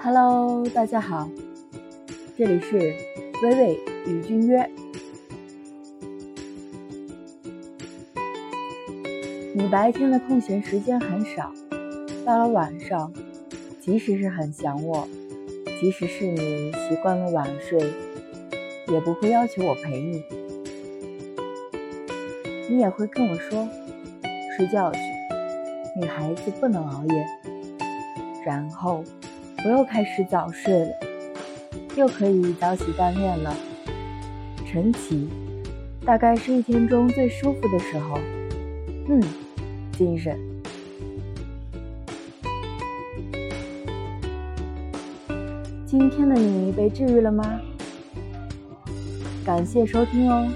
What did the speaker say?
Hello，大家好，这里是微微与君约。你白天的空闲时间很少，到了晚上，即使是很想我，即使是你习惯了晚睡，也不会要求我陪你。你也会跟我说睡觉去，女孩子不能熬夜。然后我又开始早睡了，又可以早起锻炼了。晨起大概是一天中最舒服的时候。嗯。精神。今天的你被治愈了吗？感谢收听哦。